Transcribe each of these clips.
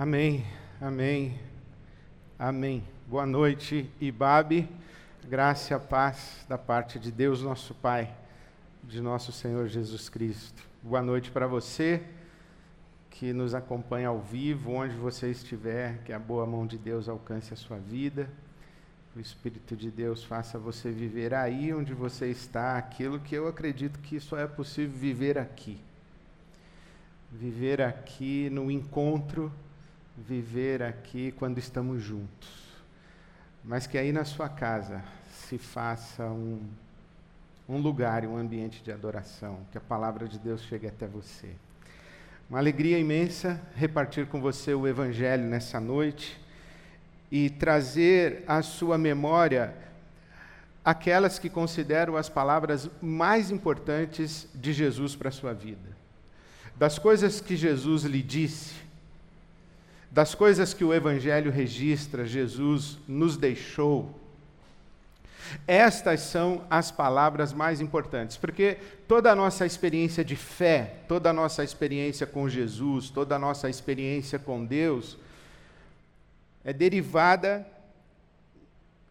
Amém, amém, amém. Boa noite, Ibabe. Graça e paz da parte de Deus, nosso Pai, de nosso Senhor Jesus Cristo. Boa noite para você que nos acompanha ao vivo, onde você estiver, que a boa mão de Deus alcance a sua vida. O Espírito de Deus faça você viver aí onde você está, aquilo que eu acredito que só é possível viver aqui. Viver aqui no encontro viver aqui quando estamos juntos. Mas que aí na sua casa se faça um, um lugar um ambiente de adoração, que a palavra de Deus chegue até você. Uma alegria imensa repartir com você o Evangelho nessa noite e trazer à sua memória aquelas que considero as palavras mais importantes de Jesus para a sua vida. Das coisas que Jesus lhe disse, das coisas que o Evangelho registra, Jesus nos deixou. Estas são as palavras mais importantes, porque toda a nossa experiência de fé, toda a nossa experiência com Jesus, toda a nossa experiência com Deus, é derivada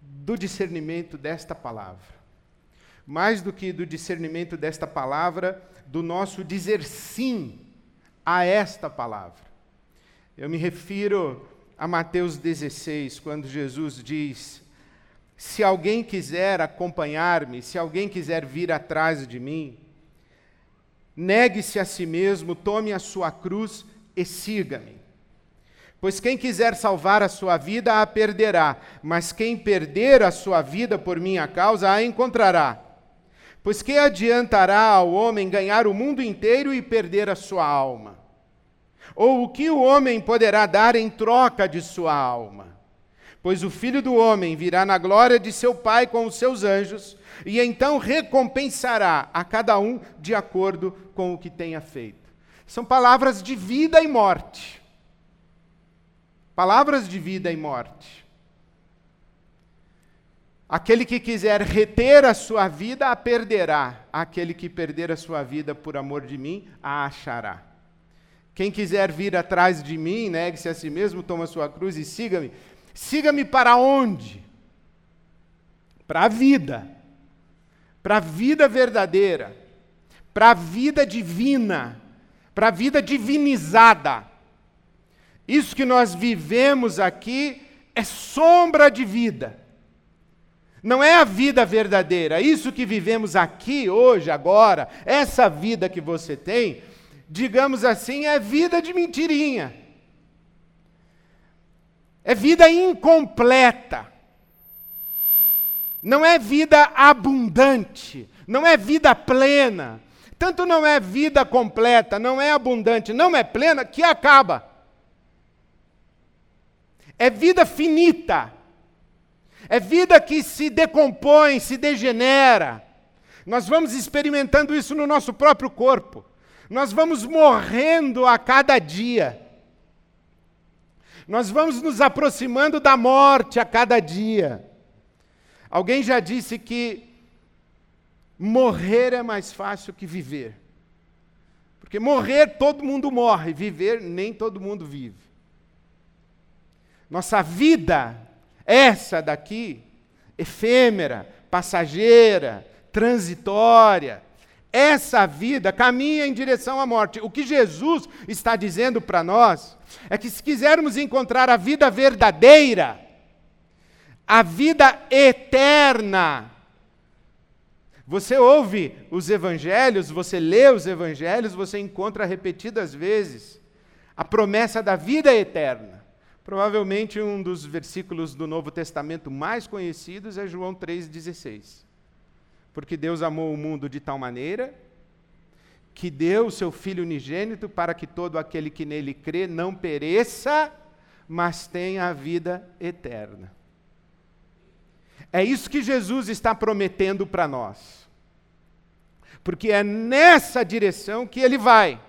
do discernimento desta palavra. Mais do que do discernimento desta palavra, do nosso dizer sim a esta palavra. Eu me refiro a Mateus 16, quando Jesus diz: Se alguém quiser acompanhar-me, se alguém quiser vir atrás de mim, negue-se a si mesmo, tome a sua cruz e siga-me. Pois quem quiser salvar a sua vida a perderá, mas quem perder a sua vida por minha causa a encontrará. Pois que adiantará ao homem ganhar o mundo inteiro e perder a sua alma? Ou o que o homem poderá dar em troca de sua alma? Pois o filho do homem virá na glória de seu Pai com os seus anjos, e então recompensará a cada um de acordo com o que tenha feito. São palavras de vida e morte. Palavras de vida e morte. Aquele que quiser reter a sua vida, a perderá. Aquele que perder a sua vida por amor de mim, a achará. Quem quiser vir atrás de mim, negue-se a si mesmo, toma sua cruz e siga-me. Siga-me para onde? Para a vida. Para a vida verdadeira. Para a vida divina. Para a vida divinizada. Isso que nós vivemos aqui é sombra de vida. Não é a vida verdadeira. Isso que vivemos aqui, hoje, agora, essa vida que você tem, digamos assim, é vida de mentirinha. É vida incompleta. Não é vida abundante. Não é vida plena. Tanto não é vida completa, não é abundante, não é plena, que acaba. É vida finita. É vida que se decompõe, se degenera. Nós vamos experimentando isso no nosso próprio corpo. Nós vamos morrendo a cada dia. Nós vamos nos aproximando da morte a cada dia. Alguém já disse que morrer é mais fácil que viver. Porque morrer todo mundo morre, viver nem todo mundo vive. Nossa vida, essa daqui, efêmera, passageira, transitória, essa vida caminha em direção à morte. O que Jesus está dizendo para nós é que se quisermos encontrar a vida verdadeira, a vida eterna, você ouve os evangelhos, você lê os evangelhos, você encontra repetidas vezes a promessa da vida eterna. Provavelmente um dos versículos do Novo Testamento mais conhecidos é João 3,16. Porque Deus amou o mundo de tal maneira que deu o seu Filho unigênito para que todo aquele que nele crê não pereça, mas tenha a vida eterna. É isso que Jesus está prometendo para nós. Porque é nessa direção que ele vai.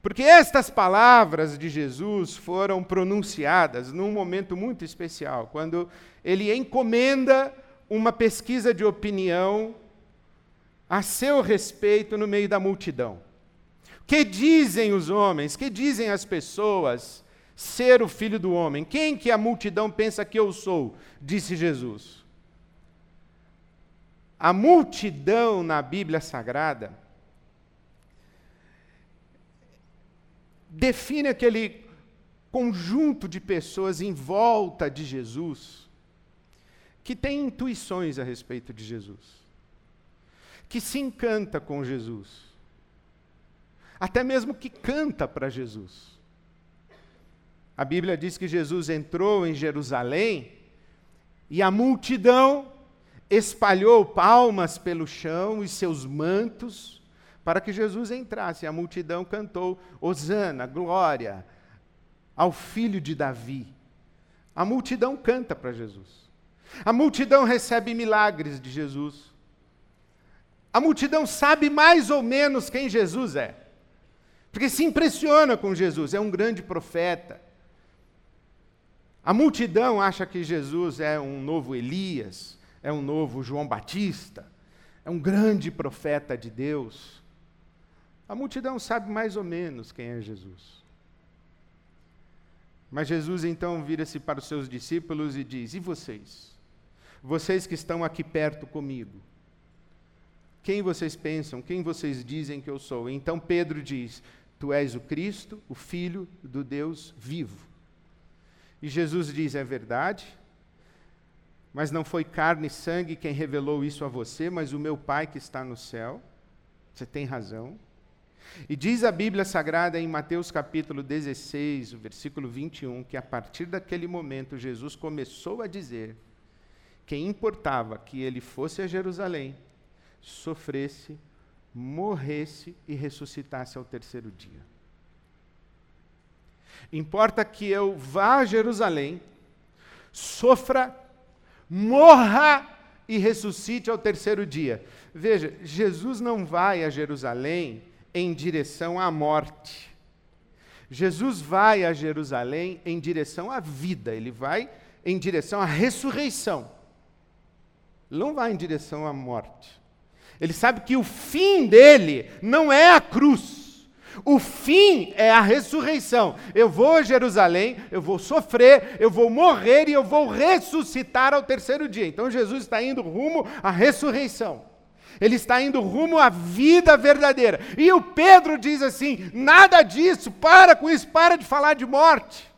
Porque estas palavras de Jesus foram pronunciadas num momento muito especial, quando ele encomenda uma pesquisa de opinião a seu respeito no meio da multidão. Que dizem os homens, que dizem as pessoas ser o filho do homem? Quem que a multidão pensa que eu sou? Disse Jesus. A multidão na Bíblia Sagrada define aquele conjunto de pessoas em volta de Jesus que tem intuições a respeito de Jesus, que se encanta com Jesus, até mesmo que canta para Jesus. A Bíblia diz que Jesus entrou em Jerusalém e a multidão espalhou palmas pelo chão e seus mantos para que Jesus entrasse. A multidão cantou: Hosana, glória ao filho de Davi. A multidão canta para Jesus. A multidão recebe milagres de Jesus. A multidão sabe mais ou menos quem Jesus é. Porque se impressiona com Jesus, é um grande profeta. A multidão acha que Jesus é um novo Elias, é um novo João Batista, é um grande profeta de Deus. A multidão sabe mais ou menos quem é Jesus. Mas Jesus então vira-se para os seus discípulos e diz: E vocês? Vocês que estão aqui perto comigo, quem vocês pensam, quem vocês dizem que eu sou? Então Pedro diz: Tu és o Cristo, o Filho do Deus vivo. E Jesus diz: É verdade, mas não foi carne e sangue quem revelou isso a você, mas o meu Pai que está no céu. Você tem razão. E diz a Bíblia Sagrada em Mateus capítulo 16, o versículo 21, que a partir daquele momento Jesus começou a dizer que importava que ele fosse a Jerusalém, sofresse, morresse e ressuscitasse ao terceiro dia. Importa que eu vá a Jerusalém, sofra, morra e ressuscite ao terceiro dia. Veja, Jesus não vai a Jerusalém em direção à morte. Jesus vai a Jerusalém em direção à vida, ele vai em direção à ressurreição. Ele não vai em direção à morte. Ele sabe que o fim dele não é a cruz. O fim é a ressurreição. Eu vou a Jerusalém, eu vou sofrer, eu vou morrer e eu vou ressuscitar ao terceiro dia. Então Jesus está indo rumo à ressurreição. Ele está indo rumo à vida verdadeira. E o Pedro diz assim: nada disso, para com isso, para de falar de morte.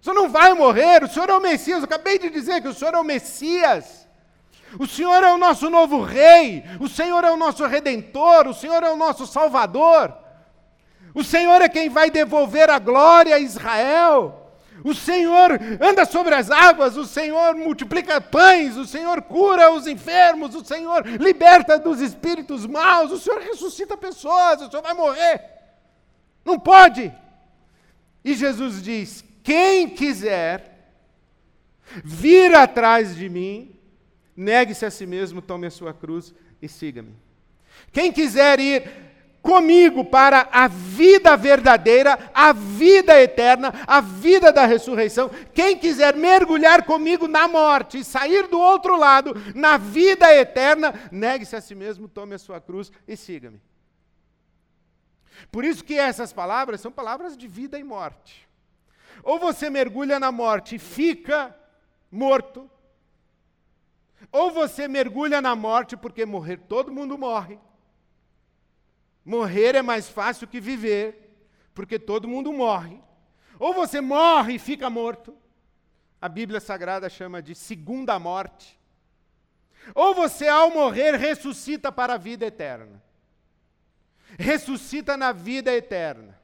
O senhor não vai morrer, o senhor é o Messias. Eu acabei de dizer que o senhor é o Messias. O Senhor é o nosso novo rei, o Senhor é o nosso redentor, o Senhor é o nosso salvador. O Senhor é quem vai devolver a glória a Israel. O Senhor anda sobre as águas, o Senhor multiplica pães, o Senhor cura os enfermos, o Senhor liberta dos espíritos maus, o Senhor ressuscita pessoas, o Senhor vai morrer. Não pode. E Jesus diz: quem quiser vir atrás de mim, negue-se a si mesmo, tome a sua cruz e siga-me. Quem quiser ir comigo para a vida verdadeira, a vida eterna, a vida da ressurreição. Quem quiser mergulhar comigo na morte e sair do outro lado, na vida eterna, negue-se a si mesmo, tome a sua cruz e siga-me. Por isso que essas palavras são palavras de vida e morte. Ou você mergulha na morte e fica morto, ou você mergulha na morte porque morrer todo mundo morre. Morrer é mais fácil que viver, porque todo mundo morre. Ou você morre e fica morto. A Bíblia Sagrada chama de segunda morte. Ou você, ao morrer, ressuscita para a vida eterna. Ressuscita na vida eterna.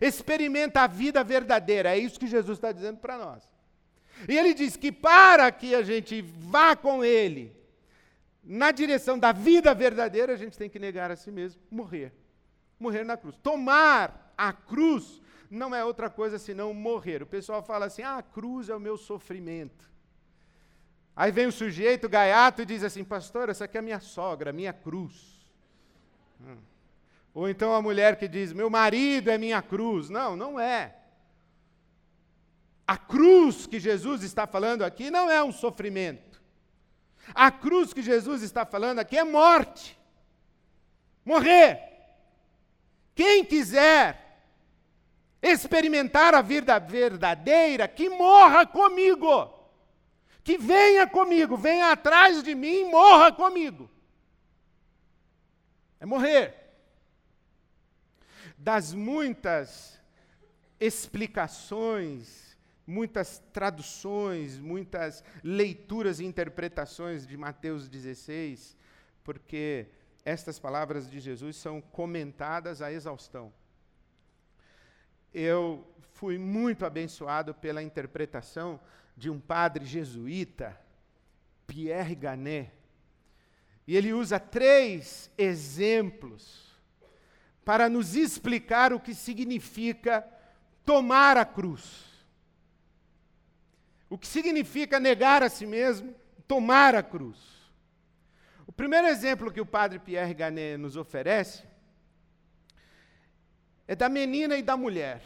Experimenta a vida verdadeira. É isso que Jesus está dizendo para nós. E ele diz que para que a gente vá com ele na direção da vida verdadeira, a gente tem que negar a si mesmo, morrer morrer na cruz. Tomar a cruz não é outra coisa senão morrer. O pessoal fala assim: ah, a cruz é o meu sofrimento. Aí vem o sujeito gaiato e diz assim: pastor, essa aqui é a minha sogra, minha cruz. Hum. Ou então a mulher que diz: meu marido é minha cruz. Não, não é. A cruz que Jesus está falando aqui não é um sofrimento. A cruz que Jesus está falando aqui é morte. Morrer. Quem quiser experimentar a vida verdadeira, que morra comigo. Que venha comigo, venha atrás de mim, morra comigo. É morrer. Das muitas explicações, muitas traduções, muitas leituras e interpretações de Mateus 16, porque estas palavras de Jesus são comentadas à exaustão. Eu fui muito abençoado pela interpretação de um padre jesuíta, Pierre Ganet. E ele usa três exemplos para nos explicar o que significa tomar a cruz. O que significa negar a si mesmo, tomar a cruz. O primeiro exemplo que o padre Pierre Ganet nos oferece é da menina e da mulher.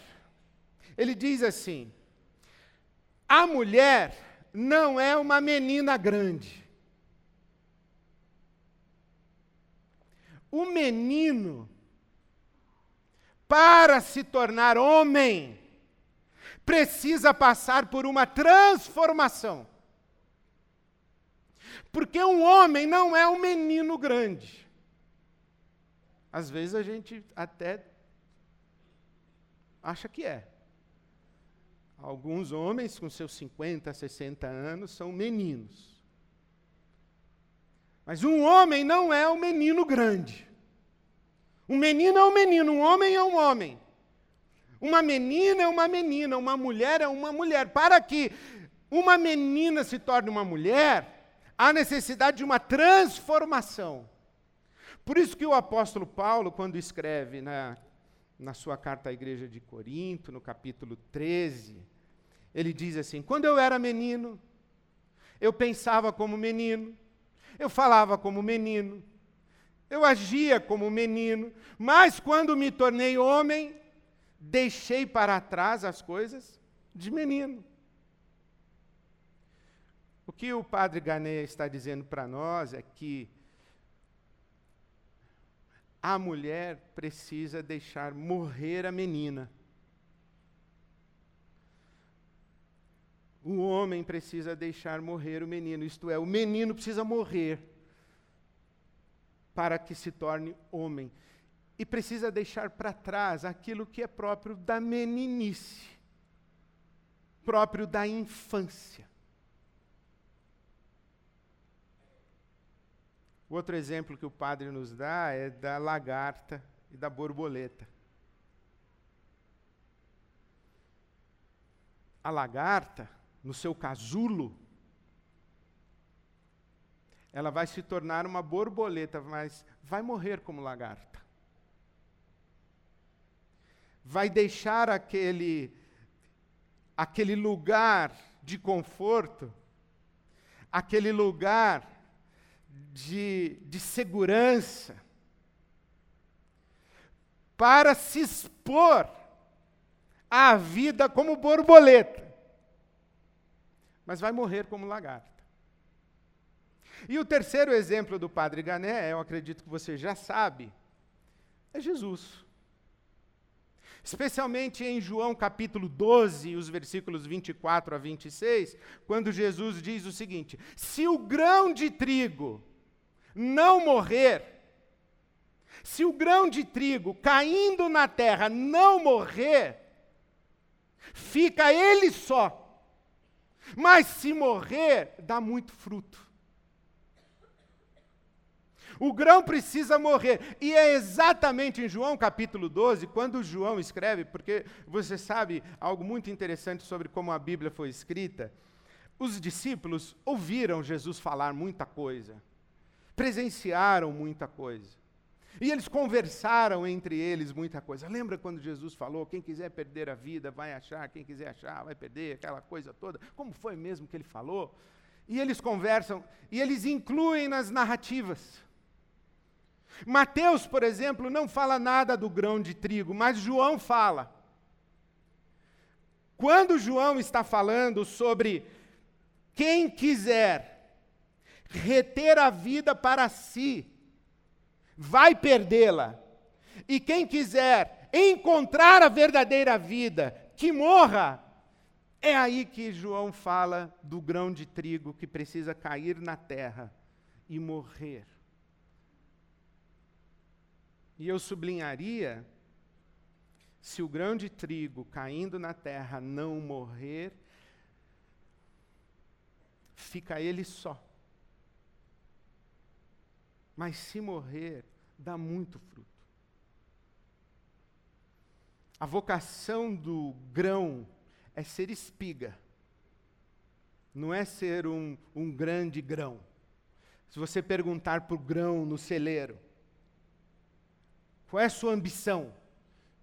Ele diz assim: a mulher não é uma menina grande. O menino, para se tornar homem, precisa passar por uma transformação. Porque um homem não é um menino grande. Às vezes a gente até acha que é. Alguns homens com seus 50, 60 anos são meninos. Mas um homem não é um menino grande. Um menino é um menino, um homem é um homem. Uma menina é uma menina, uma mulher é uma mulher. Para que uma menina se torne uma mulher, há necessidade de uma transformação. Por isso que o apóstolo Paulo, quando escreve na na sua carta à igreja de Corinto, no capítulo 13, ele diz assim: Quando eu era menino, eu pensava como menino, eu falava como menino, eu agia como menino, mas quando me tornei homem, deixei para trás as coisas de menino. O que o padre Gané está dizendo para nós é que a mulher precisa deixar morrer a menina. O homem precisa deixar morrer o menino, isto é, o menino precisa morrer para que se torne homem. E precisa deixar para trás aquilo que é próprio da meninice, próprio da infância. O outro exemplo que o padre nos dá é da lagarta e da borboleta. A lagarta, no seu casulo, ela vai se tornar uma borboleta, mas vai morrer como lagarta. Vai deixar aquele aquele lugar de conforto, aquele lugar de, de segurança, para se expor à vida como borboleta, mas vai morrer como lagarta. E o terceiro exemplo do padre Gané, eu acredito que você já sabe, é Jesus. Especialmente em João capítulo 12, os versículos 24 a 26, quando Jesus diz o seguinte: Se o grão de trigo não morrer, se o grão de trigo caindo na terra não morrer, fica ele só. Mas se morrer, dá muito fruto. O grão precisa morrer. E é exatamente em João capítulo 12, quando João escreve, porque você sabe algo muito interessante sobre como a Bíblia foi escrita. Os discípulos ouviram Jesus falar muita coisa presenciaram muita coisa. E eles conversaram entre eles muita coisa. Lembra quando Jesus falou: quem quiser perder a vida vai achar, quem quiser achar vai perder, aquela coisa toda? Como foi mesmo que ele falou? E eles conversam e eles incluem nas narrativas. Mateus, por exemplo, não fala nada do grão de trigo, mas João fala. Quando João está falando sobre quem quiser reter a vida para si, vai perdê-la. E quem quiser encontrar a verdadeira vida, que morra. É aí que João fala do grão de trigo que precisa cair na terra e morrer. E eu sublinharia: se o grão de trigo caindo na terra não morrer, fica ele só. Mas se morrer, dá muito fruto. A vocação do grão é ser espiga, não é ser um, um grande grão. Se você perguntar para o grão no celeiro, qual é a sua ambição?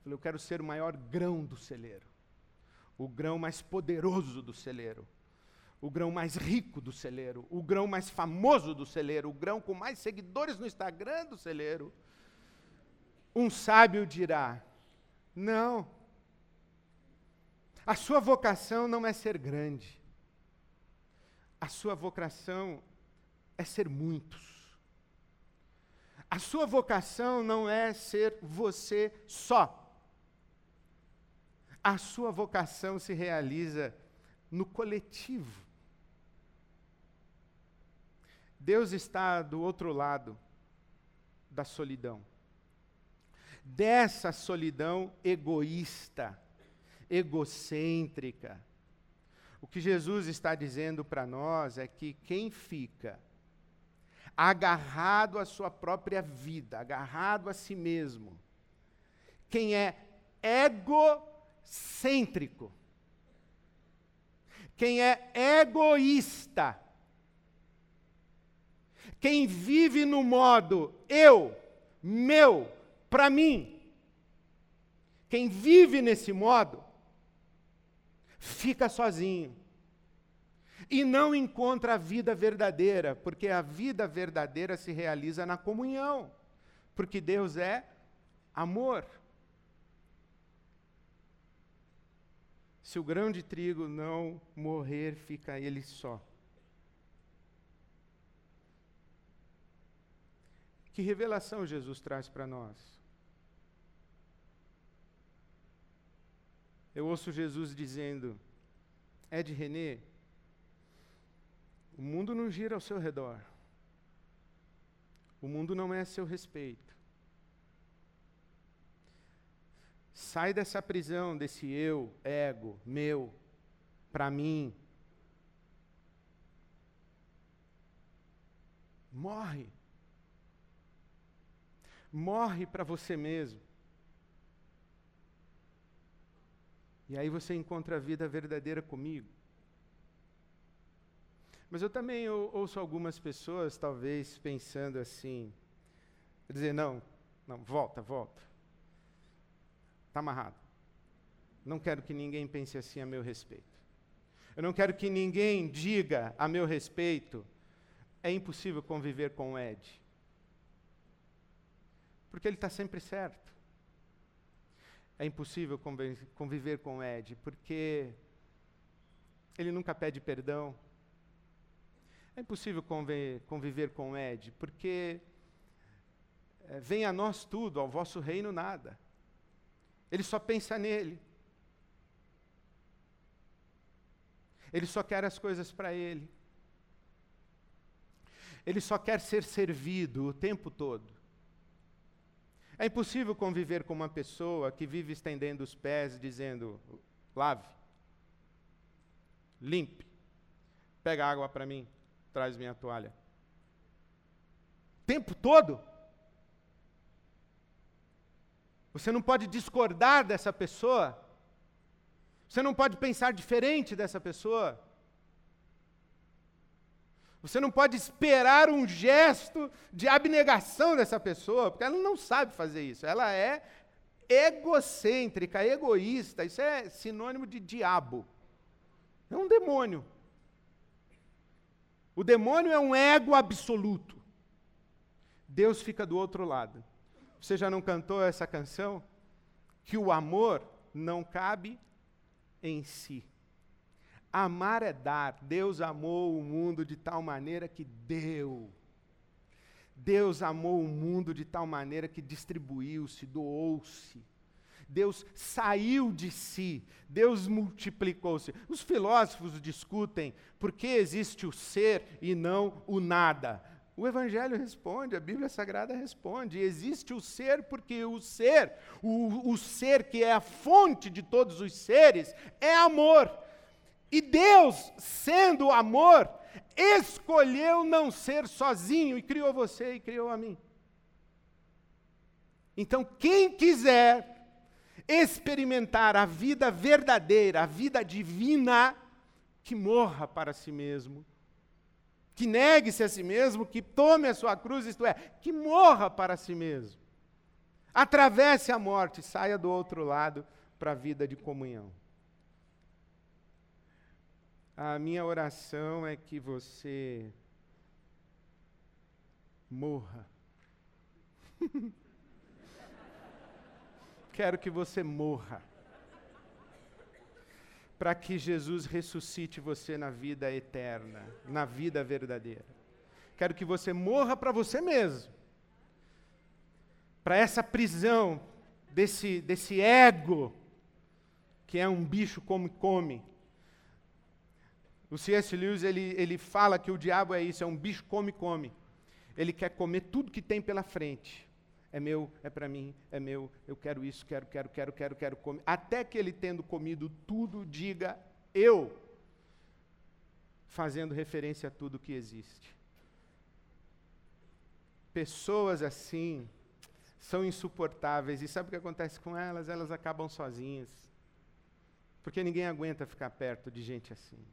Eu quero ser o maior grão do celeiro, o grão mais poderoso do celeiro, o grão mais rico do celeiro, o grão mais famoso do celeiro, o grão com mais seguidores no Instagram do celeiro. Um sábio dirá: não. A sua vocação não é ser grande. A sua vocação é ser muitos. A sua vocação não é ser você só. A sua vocação se realiza no coletivo. Deus está do outro lado da solidão dessa solidão egoísta, egocêntrica. O que Jesus está dizendo para nós é que quem fica agarrado à sua própria vida, agarrado a si mesmo, quem é egocêntrico, quem é egoísta, quem vive no modo eu, meu, para mim. Quem vive nesse modo, fica sozinho. E não encontra a vida verdadeira, porque a vida verdadeira se realiza na comunhão. Porque Deus é amor. Se o grão de trigo não morrer, fica ele só. Que revelação Jesus traz para nós? Eu ouço Jesus dizendo: Ed René, o mundo não gira ao seu redor. O mundo não é a seu respeito. Sai dessa prisão, desse eu, ego, meu, para mim. Morre. Morre para você mesmo. E aí você encontra a vida verdadeira comigo. Mas eu também ouço algumas pessoas, talvez, pensando assim, dizer, não, não, volta, volta. Está amarrado. Não quero que ninguém pense assim a meu respeito. Eu não quero que ninguém diga a meu respeito, é impossível conviver com o Ed. Porque ele está sempre certo é impossível conviver com o Ed, porque ele nunca pede perdão. É impossível conviver com o Ed, porque é, vem a nós tudo, ao vosso reino nada. Ele só pensa nele. Ele só quer as coisas para ele. Ele só quer ser servido o tempo todo. É impossível conviver com uma pessoa que vive estendendo os pés, dizendo: lave, limpe, pega água para mim, traz minha toalha. Tempo todo. Você não pode discordar dessa pessoa. Você não pode pensar diferente dessa pessoa. Você não pode esperar um gesto de abnegação dessa pessoa, porque ela não sabe fazer isso. Ela é egocêntrica, egoísta. Isso é sinônimo de diabo. É um demônio. O demônio é um ego absoluto. Deus fica do outro lado. Você já não cantou essa canção? Que o amor não cabe em si. Amar é dar. Deus amou o mundo de tal maneira que deu. Deus amou o mundo de tal maneira que distribuiu-se, doou-se. Deus saiu de si, Deus multiplicou-se. Os filósofos discutem por que existe o ser e não o nada. O Evangelho responde, a Bíblia Sagrada responde: existe o ser porque o ser, o, o ser que é a fonte de todos os seres, é amor. E Deus, sendo amor, escolheu não ser sozinho e criou você e criou a mim. Então, quem quiser experimentar a vida verdadeira, a vida divina, que morra para si mesmo, que negue-se a si mesmo, que tome a sua cruz, isto é, que morra para si mesmo. Atravesse a morte, saia do outro lado para a vida de comunhão. A minha oração é que você morra. Quero que você morra. Para que Jesus ressuscite você na vida eterna, na vida verdadeira. Quero que você morra para você mesmo. Para essa prisão desse, desse ego, que é um bicho como come o C.S. Lewis ele, ele fala que o diabo é isso, é um bicho come-come. Ele quer comer tudo que tem pela frente. É meu, é para mim, é meu, eu quero isso, quero, quero, quero, quero, quero comer. Até que ele, tendo comido tudo, diga eu, fazendo referência a tudo que existe. Pessoas assim são insuportáveis. E sabe o que acontece com elas? Elas acabam sozinhas. Porque ninguém aguenta ficar perto de gente assim.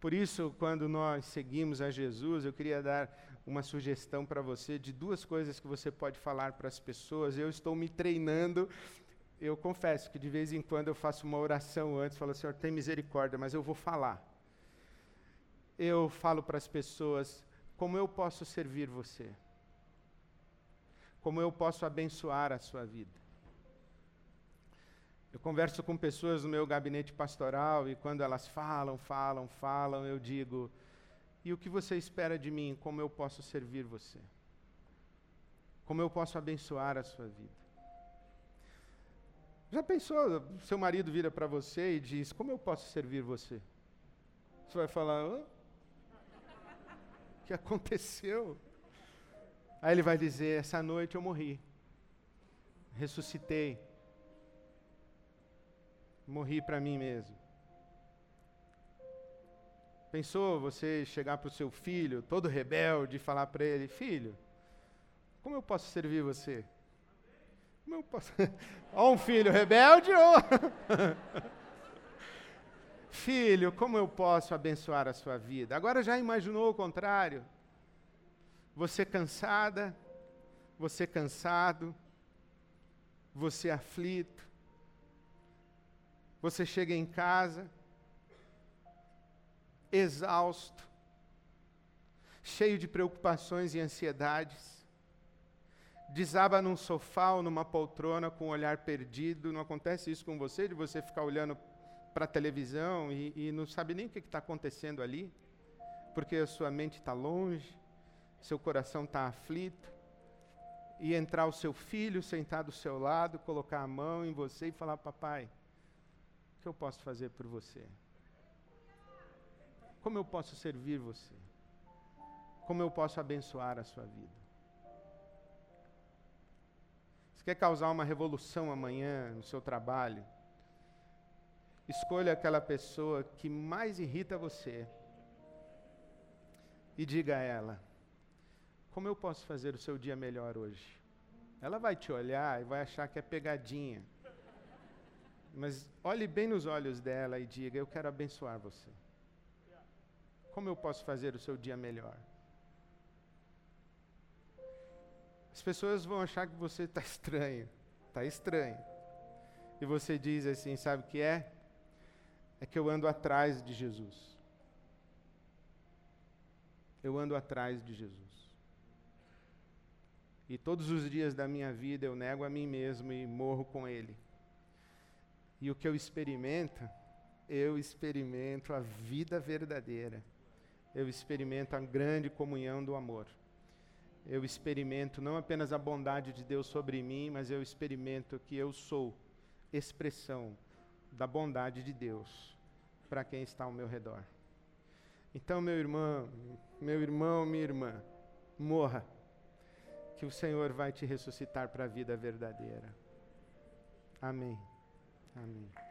Por isso, quando nós seguimos a Jesus, eu queria dar uma sugestão para você de duas coisas que você pode falar para as pessoas. Eu estou me treinando. Eu confesso que de vez em quando eu faço uma oração antes, falo, Senhor, tem misericórdia, mas eu vou falar. Eu falo para as pessoas como eu posso servir você, como eu posso abençoar a sua vida. Eu converso com pessoas no meu gabinete pastoral e quando elas falam, falam, falam, eu digo: e o que você espera de mim? Como eu posso servir você? Como eu posso abençoar a sua vida? Já pensou, seu marido vira para você e diz: Como eu posso servir você? Você vai falar: o que aconteceu? Aí ele vai dizer: Essa noite eu morri, ressuscitei, morri para mim mesmo. Pensou você chegar para o seu filho, todo rebelde, e falar para ele: Filho, como eu posso servir você? Como eu posso. Ó, um filho rebelde ou. filho, como eu posso abençoar a sua vida? Agora já imaginou o contrário? Você cansada, você cansado, você aflito, você chega em casa, exausto, cheio de preocupações e ansiedades, desaba num sofá ou numa poltrona com o olhar perdido. Não acontece isso com você, de você ficar olhando para a televisão e, e, não sabe nem o que está acontecendo ali, porque a sua mente está longe, seu coração está aflito, e entrar o seu filho sentado do seu lado, colocar a mão em você e falar: Papai, que eu posso fazer por você? Como eu posso servir você? Como eu posso abençoar a sua vida? Você quer causar uma revolução amanhã no seu trabalho? Escolha aquela pessoa que mais irrita você e diga a ela: Como eu posso fazer o seu dia melhor hoje? Ela vai te olhar e vai achar que é pegadinha. Mas olhe bem nos olhos dela e diga: Eu quero abençoar você. Como eu posso fazer o seu dia melhor? As pessoas vão achar que você está estranho. Está estranho. E você diz assim: Sabe o que é? É que eu ando atrás de Jesus. Eu ando atrás de Jesus. E todos os dias da minha vida eu nego a mim mesmo e morro com Ele. E o que eu experimento, eu experimento a vida verdadeira. Eu experimento a grande comunhão do amor. Eu experimento não apenas a bondade de Deus sobre mim, mas eu experimento que eu sou expressão da bondade de Deus para quem está ao meu redor. Então, meu irmão, meu irmão, minha irmã, morra, que o Senhor vai te ressuscitar para a vida verdadeira. Amém. Amém.